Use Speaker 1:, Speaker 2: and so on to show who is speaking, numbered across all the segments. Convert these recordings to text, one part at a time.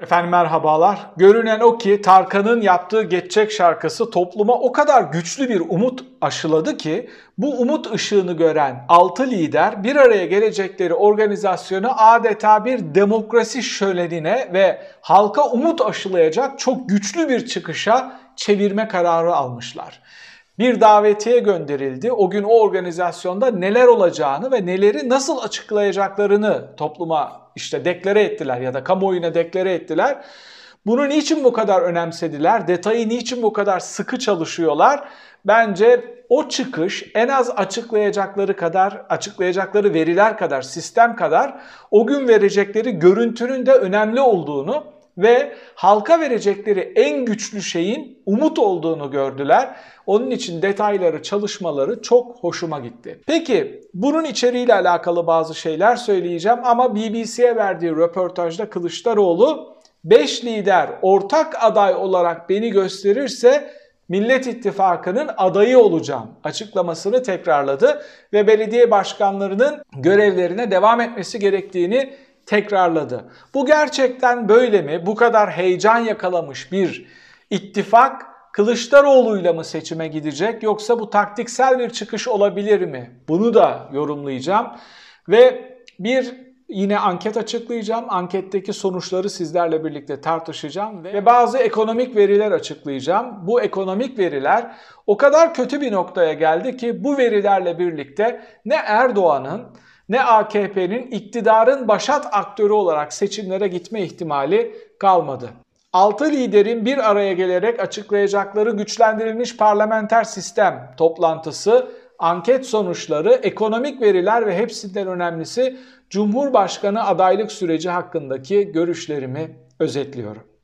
Speaker 1: Efendim merhabalar. Görünen o ki Tarkan'ın yaptığı Geçecek şarkısı topluma o kadar güçlü bir umut aşıladı ki bu umut ışığını gören 6 lider bir araya gelecekleri organizasyonu adeta bir demokrasi şölenine ve halka umut aşılayacak çok güçlü bir çıkışa çevirme kararı almışlar bir davetiye gönderildi. O gün o organizasyonda neler olacağını ve neleri nasıl açıklayacaklarını topluma işte deklare ettiler ya da kamuoyuna deklare ettiler. Bunu niçin bu kadar önemsediler? Detayı niçin bu kadar sıkı çalışıyorlar? Bence o çıkış en az açıklayacakları kadar, açıklayacakları veriler kadar, sistem kadar o gün verecekleri görüntünün de önemli olduğunu ve halka verecekleri en güçlü şeyin umut olduğunu gördüler. Onun için detayları, çalışmaları çok hoşuma gitti. Peki bunun içeriğiyle alakalı bazı şeyler söyleyeceğim ama BBC'ye verdiği röportajda Kılıçdaroğlu 5 lider ortak aday olarak beni gösterirse Millet İttifakı'nın adayı olacağım açıklamasını tekrarladı ve belediye başkanlarının görevlerine devam etmesi gerektiğini tekrarladı. Bu gerçekten böyle mi? Bu kadar heyecan yakalamış bir ittifak Kılıçdaroğlu'yla mı seçime gidecek yoksa bu taktiksel bir çıkış olabilir mi? Bunu da yorumlayacağım. Ve bir yine anket açıklayacağım. Anketteki sonuçları sizlerle birlikte tartışacağım ve bazı ekonomik veriler açıklayacağım. Bu ekonomik veriler o kadar kötü bir noktaya geldi ki bu verilerle birlikte ne Erdoğan'ın ne AKP'nin iktidarın başat aktörü olarak seçimlere gitme ihtimali kalmadı. Altı liderin bir araya gelerek açıklayacakları güçlendirilmiş parlamenter sistem toplantısı, anket sonuçları, ekonomik veriler ve hepsinden önemlisi Cumhurbaşkanı adaylık süreci hakkındaki görüşlerimi özetliyorum.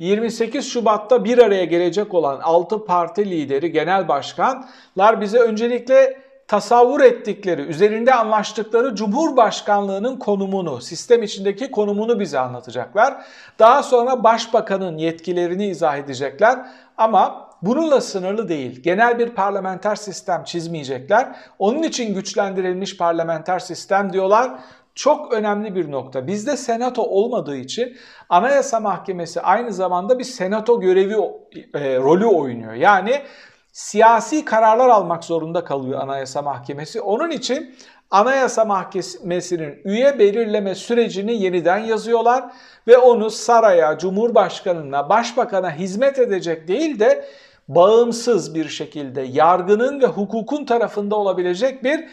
Speaker 1: 28 Şubat'ta bir araya gelecek olan 6 parti lideri, genel başkanlar bize öncelikle tasavvur ettikleri, üzerinde anlaştıkları Cumhurbaşkanlığının konumunu, sistem içindeki konumunu bize anlatacaklar. Daha sonra başbakanın yetkilerini izah edecekler ama bununla sınırlı değil. Genel bir parlamenter sistem çizmeyecekler. Onun için güçlendirilmiş parlamenter sistem diyorlar çok önemli bir nokta. Bizde senato olmadığı için Anayasa Mahkemesi aynı zamanda bir senato görevi e, rolü oynuyor. Yani siyasi kararlar almak zorunda kalıyor Anayasa Mahkemesi. Onun için Anayasa Mahkemesi'nin üye belirleme sürecini yeniden yazıyorlar ve onu saraya, cumhurbaşkanına, başbakana hizmet edecek değil de bağımsız bir şekilde yargının ve hukukun tarafında olabilecek bir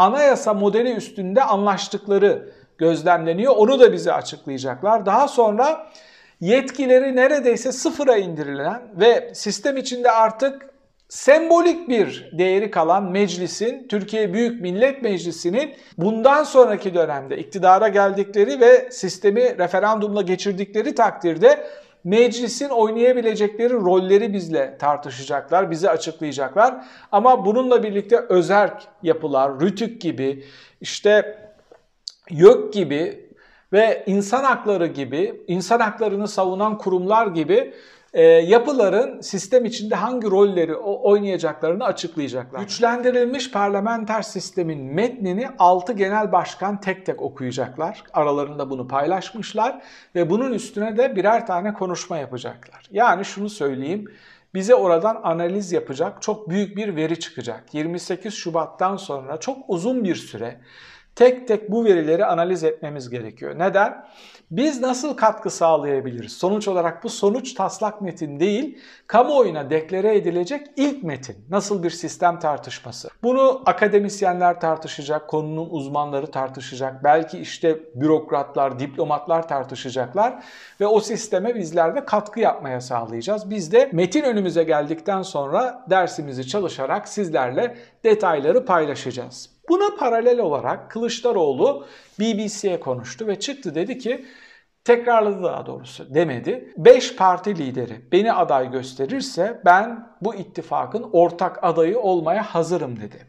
Speaker 1: anayasa modeli üstünde anlaştıkları gözlemleniyor. Onu da bize açıklayacaklar. Daha sonra yetkileri neredeyse sıfıra indirilen ve sistem içinde artık sembolik bir değeri kalan meclisin, Türkiye Büyük Millet Meclisi'nin bundan sonraki dönemde iktidara geldikleri ve sistemi referandumla geçirdikleri takdirde meclisin oynayabilecekleri rolleri bizle tartışacaklar, bize açıklayacaklar. Ama bununla birlikte özerk yapılar, rütük gibi, işte YÖK gibi ve insan hakları gibi, insan haklarını savunan kurumlar gibi e, yapıların sistem içinde hangi rolleri oynayacaklarını açıklayacaklar. Güçlendirilmiş parlamenter sistemin metnini 6 genel başkan tek tek okuyacaklar. Aralarında bunu paylaşmışlar ve bunun üstüne de birer tane konuşma yapacaklar. Yani şunu söyleyeyim, bize oradan analiz yapacak çok büyük bir veri çıkacak. 28 Şubat'tan sonra çok uzun bir süre tek tek bu verileri analiz etmemiz gerekiyor. Neden? Biz nasıl katkı sağlayabiliriz? Sonuç olarak bu sonuç taslak metin değil, kamuoyuna deklare edilecek ilk metin. Nasıl bir sistem tartışması? Bunu akademisyenler tartışacak, konunun uzmanları tartışacak, belki işte bürokratlar, diplomatlar tartışacaklar ve o sisteme bizler de katkı yapmaya sağlayacağız. Biz de metin önümüze geldikten sonra dersimizi çalışarak sizlerle detayları paylaşacağız. Buna paralel olarak Kılıçdaroğlu BBC'ye konuştu ve çıktı dedi ki tekrarladı daha doğrusu demedi. 5 parti lideri beni aday gösterirse ben bu ittifakın ortak adayı olmaya hazırım dedi.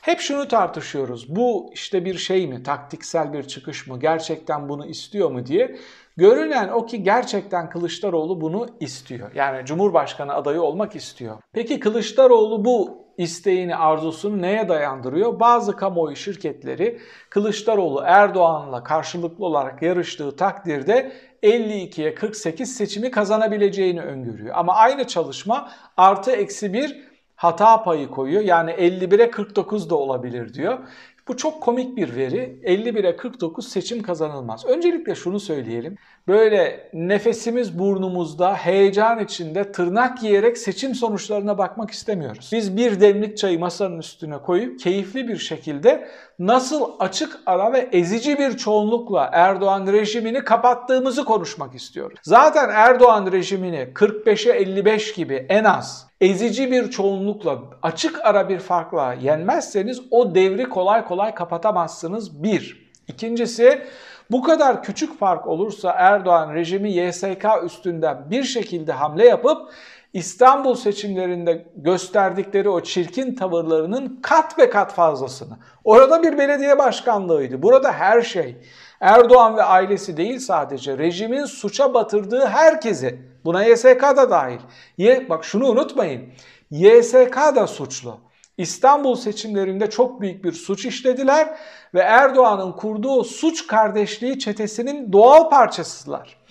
Speaker 1: Hep şunu tartışıyoruz. Bu işte bir şey mi? Taktiksel bir çıkış mı? Gerçekten bunu istiyor mu diye. Görünen o ki gerçekten Kılıçdaroğlu bunu istiyor. Yani Cumhurbaşkanı adayı olmak istiyor. Peki Kılıçdaroğlu bu isteğini, arzusunu neye dayandırıyor? Bazı kamuoyu şirketleri Kılıçdaroğlu Erdoğan'la karşılıklı olarak yarıştığı takdirde 52'ye 48 seçimi kazanabileceğini öngörüyor. Ama aynı çalışma artı eksi bir hata payı koyuyor. Yani 51'e 49 da olabilir diyor. Bu çok komik bir veri. 51'e 49 seçim kazanılmaz. Öncelikle şunu söyleyelim. Böyle nefesimiz burnumuzda, heyecan içinde tırnak yiyerek seçim sonuçlarına bakmak istemiyoruz. Biz bir demlik çayı masanın üstüne koyup keyifli bir şekilde nasıl açık ara ve ezici bir çoğunlukla Erdoğan rejimini kapattığımızı konuşmak istiyoruz. Zaten Erdoğan rejimini 45'e 55 gibi en az ezici bir çoğunlukla açık ara bir farkla yenmezseniz o devri kolay kolay kapatamazsınız. Bir. İkincisi bu kadar küçük fark olursa Erdoğan rejimi YSK üstünden bir şekilde hamle yapıp İstanbul seçimlerinde gösterdikleri o çirkin tavırlarının kat ve kat fazlasını. Orada bir belediye başkanlığıydı. Burada her şey. Erdoğan ve ailesi değil sadece rejimin suça batırdığı herkesi. Buna YSK da dahil. Y bak şunu unutmayın. YSK da suçlu. İstanbul seçimlerinde çok büyük bir suç işlediler ve Erdoğan'ın kurduğu suç kardeşliği çetesinin doğal parçasılar.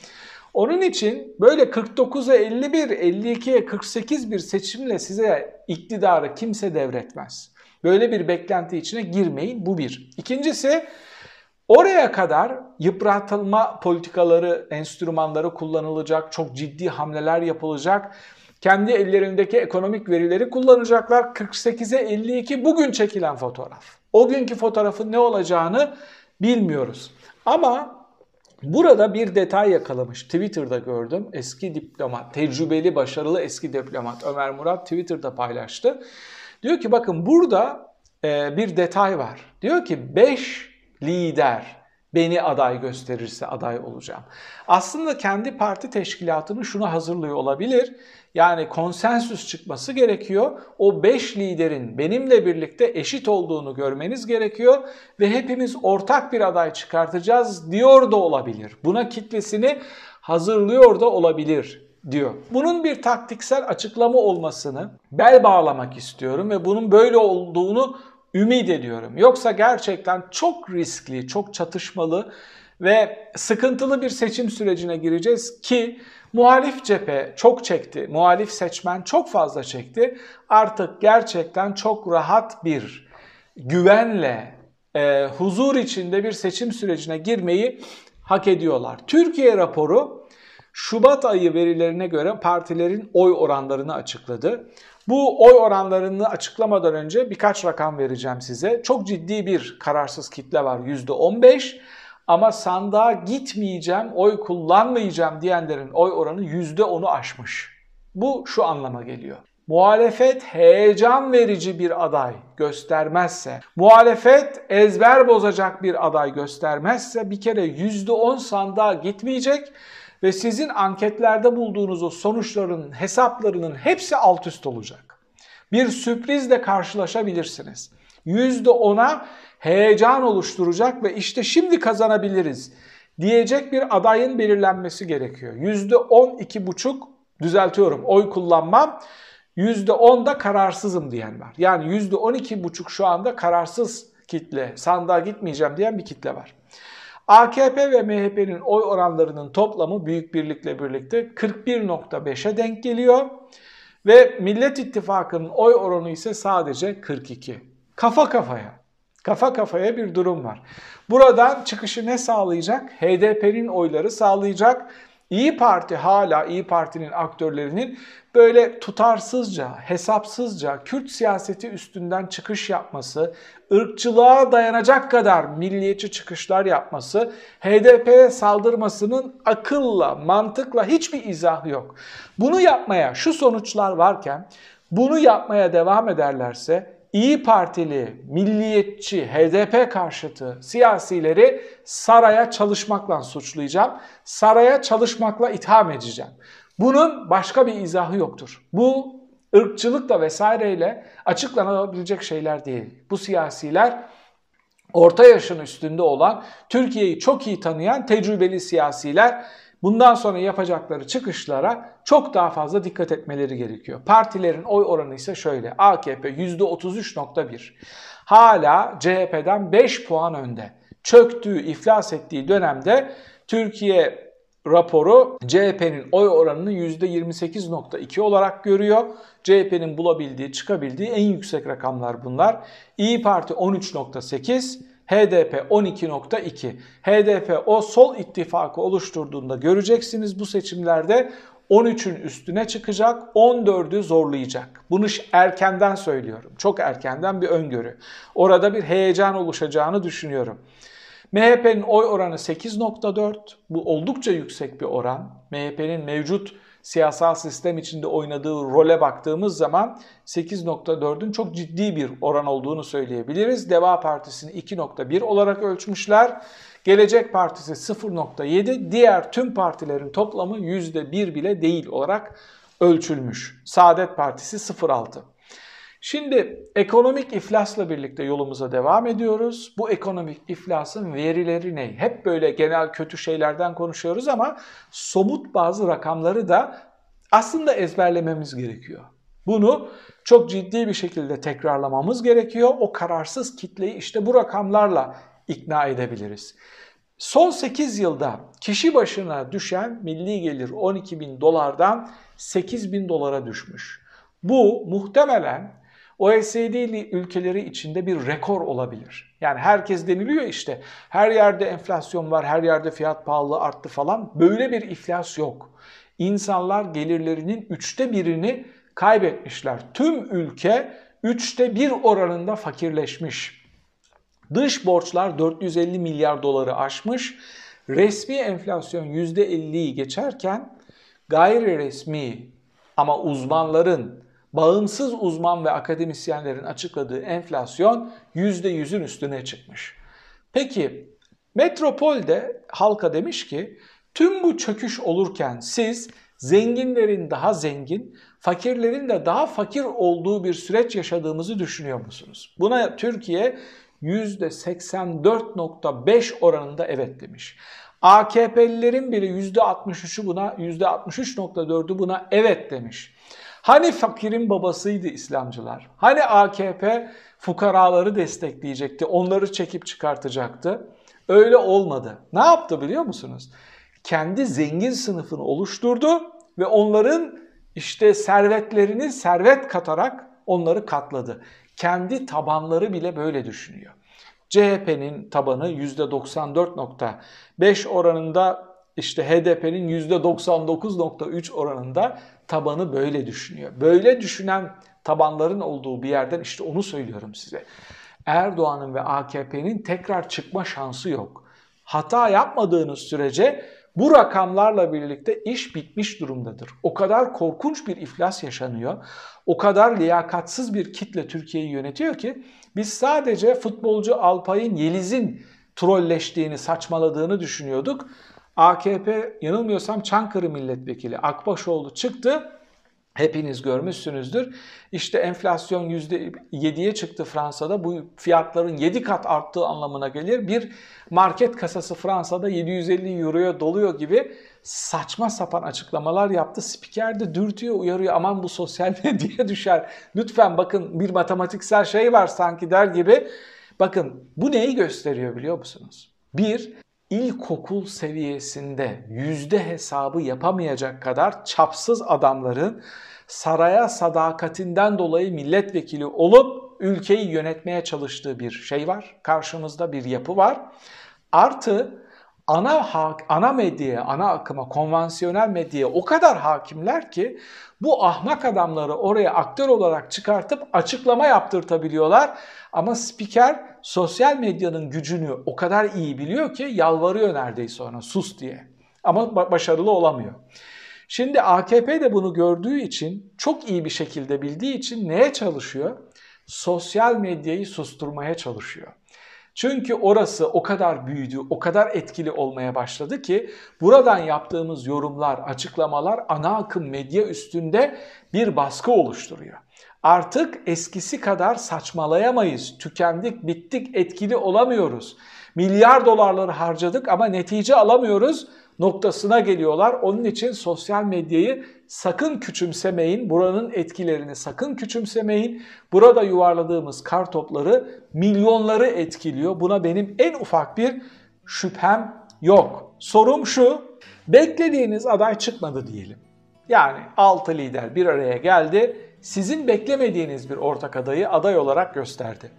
Speaker 1: Onun için böyle 49'a 51, 52'ye 48 bir seçimle size iktidarı kimse devretmez. Böyle bir beklenti içine girmeyin bu bir. İkincisi oraya kadar yıpratılma politikaları, enstrümanları kullanılacak, çok ciddi hamleler yapılacak. Kendi ellerindeki ekonomik verileri kullanacaklar. 48'e 52 bugün çekilen fotoğraf. O günkü fotoğrafın ne olacağını bilmiyoruz. Ama Burada bir detay yakalamış. Twitter'da gördüm. Eski diplomat, tecrübeli, başarılı eski diplomat Ömer Murat Twitter'da paylaştı. Diyor ki bakın burada bir detay var. Diyor ki 5 lider beni aday gösterirse aday olacağım. Aslında kendi parti teşkilatını şunu hazırlıyor olabilir. Yani konsensüs çıkması gerekiyor. O 5 liderin benimle birlikte eşit olduğunu görmeniz gerekiyor ve hepimiz ortak bir aday çıkartacağız diyor da olabilir. Buna kitlesini hazırlıyor da olabilir diyor. Bunun bir taktiksel açıklama olmasını bel bağlamak istiyorum ve bunun böyle olduğunu ümit ediyorum. Yoksa gerçekten çok riskli, çok çatışmalı ve sıkıntılı bir seçim sürecine gireceğiz ki muhalif cephe çok çekti, muhalif seçmen çok fazla çekti. Artık gerçekten çok rahat bir güvenle, e, huzur içinde bir seçim sürecine girmeyi hak ediyorlar. Türkiye raporu Şubat ayı verilerine göre partilerin oy oranlarını açıkladı. Bu oy oranlarını açıklamadan önce birkaç rakam vereceğim size. Çok ciddi bir kararsız kitle var %15 ama sandığa gitmeyeceğim, oy kullanmayacağım diyenlerin oy oranı %10'u aşmış. Bu şu anlama geliyor. Muhalefet heyecan verici bir aday göstermezse, muhalefet ezber bozacak bir aday göstermezse bir kere %10 sandığa gitmeyecek ve sizin anketlerde bulduğunuz o sonuçların hesaplarının hepsi alt üst olacak. Bir sürprizle karşılaşabilirsiniz. %10'a heyecan oluşturacak ve işte şimdi kazanabiliriz diyecek bir adayın belirlenmesi gerekiyor. %12,5 düzeltiyorum oy kullanmam. %10 da kararsızım diyen var. Yani %12,5 şu anda kararsız kitle, sandığa gitmeyeceğim diyen bir kitle var. AKP ve MHP'nin oy oranlarının toplamı Büyük Birlik'le birlikte 41.5'e denk geliyor. Ve Millet İttifakı'nın oy oranı ise sadece 42. Kafa kafaya. Kafa kafaya bir durum var. Buradan çıkışı ne sağlayacak? HDP'nin oyları sağlayacak. İyi Parti hala İyi Parti'nin aktörlerinin böyle tutarsızca, hesapsızca Kürt siyaseti üstünden çıkış yapması, ırkçılığa dayanacak kadar milliyetçi çıkışlar yapması, HDP'ye saldırmasının akılla, mantıkla hiçbir izahı yok. Bunu yapmaya şu sonuçlar varken bunu yapmaya devam ederlerse İyi Partili, milliyetçi, HDP karşıtı siyasileri saraya çalışmakla suçlayacağım. Saraya çalışmakla itham edeceğim. Bunun başka bir izahı yoktur. Bu ırkçılıkla vesaireyle açıklanabilecek şeyler değil. Bu siyasiler orta yaşın üstünde olan, Türkiye'yi çok iyi tanıyan tecrübeli siyasiler bundan sonra yapacakları çıkışlara çok daha fazla dikkat etmeleri gerekiyor. Partilerin oy oranı ise şöyle. AKP %33.1. Hala CHP'den 5 puan önde. Çöktüğü, iflas ettiği dönemde Türkiye raporu CHP'nin oy oranını %28.2 olarak görüyor. CHP'nin bulabildiği, çıkabildiği en yüksek rakamlar bunlar. İyi Parti 13.8, HDP 12.2. HDP o sol ittifakı oluşturduğunda göreceksiniz bu seçimlerde 13'ün üstüne çıkacak, 14'ü zorlayacak. Bunu erkenden söylüyorum. Çok erkenden bir öngörü. Orada bir heyecan oluşacağını düşünüyorum. MHP'nin oy oranı 8.4. Bu oldukça yüksek bir oran. MHP'nin mevcut siyasal sistem içinde oynadığı role baktığımız zaman 8.4'ün çok ciddi bir oran olduğunu söyleyebiliriz. Deva Partisi'ni 2.1 olarak ölçmüşler. Gelecek Partisi 0.7, diğer tüm partilerin toplamı %1 bile değil olarak ölçülmüş. Saadet Partisi 0.6. Şimdi ekonomik iflasla birlikte yolumuza devam ediyoruz. Bu ekonomik iflasın verileri ne? Hep böyle genel kötü şeylerden konuşuyoruz ama somut bazı rakamları da aslında ezberlememiz gerekiyor. Bunu çok ciddi bir şekilde tekrarlamamız gerekiyor. O kararsız kitleyi işte bu rakamlarla ikna edebiliriz. Son 8 yılda kişi başına düşen milli gelir 12 bin dolardan 8 bin dolara düşmüş. Bu muhtemelen OECD ülkeleri içinde bir rekor olabilir. Yani herkes deniliyor işte her yerde enflasyon var, her yerde fiyat pahalı arttı falan. Böyle bir iflas yok. İnsanlar gelirlerinin üçte birini kaybetmişler. Tüm ülke üçte bir oranında fakirleşmiş. Dış borçlar 450 milyar doları aşmış. Resmi enflasyon %50'yi geçerken gayri resmi ama uzmanların bağımsız uzman ve akademisyenlerin açıkladığı enflasyon %100'ün üstüne çıkmış. Peki Metropol'de halka demiş ki tüm bu çöküş olurken siz zenginlerin daha zengin, fakirlerin de daha fakir olduğu bir süreç yaşadığımızı düşünüyor musunuz? Buna Türkiye %84.5 oranında evet demiş. AKP'lilerin biri %63'ü buna, %63.4'ü buna evet demiş. Hani fakirin babasıydı İslamcılar? Hani AKP fukaraları destekleyecekti, onları çekip çıkartacaktı? Öyle olmadı. Ne yaptı biliyor musunuz? Kendi zengin sınıfını oluşturdu ve onların işte servetlerini servet katarak onları katladı. Kendi tabanları bile böyle düşünüyor. CHP'nin tabanı %94.5 oranında işte HDP'nin %99.3 oranında tabanı böyle düşünüyor. Böyle düşünen tabanların olduğu bir yerden işte onu söylüyorum size. Erdoğan'ın ve AKP'nin tekrar çıkma şansı yok. Hata yapmadığınız sürece bu rakamlarla birlikte iş bitmiş durumdadır. O kadar korkunç bir iflas yaşanıyor. O kadar liyakatsız bir kitle Türkiye'yi yönetiyor ki biz sadece futbolcu Alpay'ın Yeliz'in trolleştiğini, saçmaladığını düşünüyorduk. AKP yanılmıyorsam Çankırı milletvekili Akbaşoğlu çıktı. Hepiniz görmüşsünüzdür. İşte enflasyon %7'ye çıktı Fransa'da. Bu fiyatların 7 kat arttığı anlamına gelir. Bir market kasası Fransa'da 750 euroya doluyor gibi saçma sapan açıklamalar yaptı. Spiker de dürtüyor, uyarıyor. Aman bu sosyal medyaya düşer. Lütfen bakın bir matematiksel şey var sanki der gibi. Bakın bu neyi gösteriyor biliyor musunuz? Bir, ilkokul seviyesinde yüzde hesabı yapamayacak kadar çapsız adamların saraya sadakatinden dolayı milletvekili olup ülkeyi yönetmeye çalıştığı bir şey var. Karşımızda bir yapı var. Artı ana ana medyaya, ana akıma, konvansiyonel medyaya o kadar hakimler ki bu ahmak adamları oraya aktör olarak çıkartıp açıklama yaptırtabiliyorlar. Ama spiker sosyal medyanın gücünü o kadar iyi biliyor ki yalvarıyor neredeyse ona sus diye. Ama başarılı olamıyor. Şimdi AKP de bunu gördüğü için, çok iyi bir şekilde bildiği için neye çalışıyor? Sosyal medyayı susturmaya çalışıyor. Çünkü orası o kadar büyüdü, o kadar etkili olmaya başladı ki buradan yaptığımız yorumlar, açıklamalar ana akım medya üstünde bir baskı oluşturuyor. Artık eskisi kadar saçmalayamayız. Tükendik, bittik, etkili olamıyoruz. Milyar dolarları harcadık ama netice alamıyoruz. noktasına geliyorlar. Onun için sosyal medyayı sakın küçümsemeyin. Buranın etkilerini sakın küçümsemeyin. Burada yuvarladığımız kar topları milyonları etkiliyor. Buna benim en ufak bir şüphem yok. Sorum şu. Beklediğiniz aday çıkmadı diyelim. Yani 6 lider bir araya geldi. Sizin beklemediğiniz bir ortak adayı aday olarak gösterdi.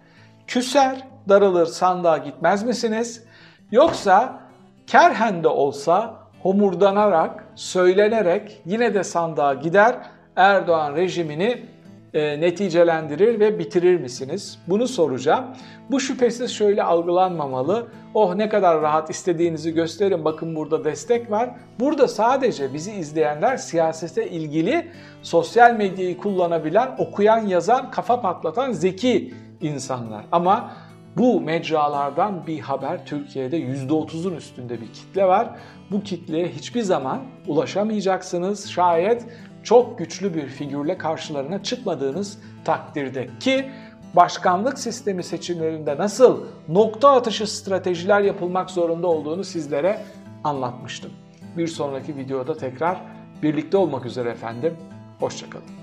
Speaker 1: Küser, darılır sandığa gitmez misiniz? Yoksa kerhen de olsa homurdanarak, söylenerek yine de sandığa gider Erdoğan rejimini e, neticelendirir ve bitirir misiniz? Bunu soracağım. Bu şüphesiz şöyle algılanmamalı. Oh ne kadar rahat istediğinizi gösterin bakın burada destek var. Burada sadece bizi izleyenler siyasete ilgili sosyal medyayı kullanabilen, okuyan, yazan, kafa patlatan zeki insanlar. Ama bu mecralardan bir haber Türkiye'de %30'un üstünde bir kitle var. Bu kitleye hiçbir zaman ulaşamayacaksınız. Şayet çok güçlü bir figürle karşılarına çıkmadığınız takdirde ki başkanlık sistemi seçimlerinde nasıl nokta atışı stratejiler yapılmak zorunda olduğunu sizlere anlatmıştım. Bir sonraki videoda tekrar birlikte olmak üzere efendim. Hoşçakalın.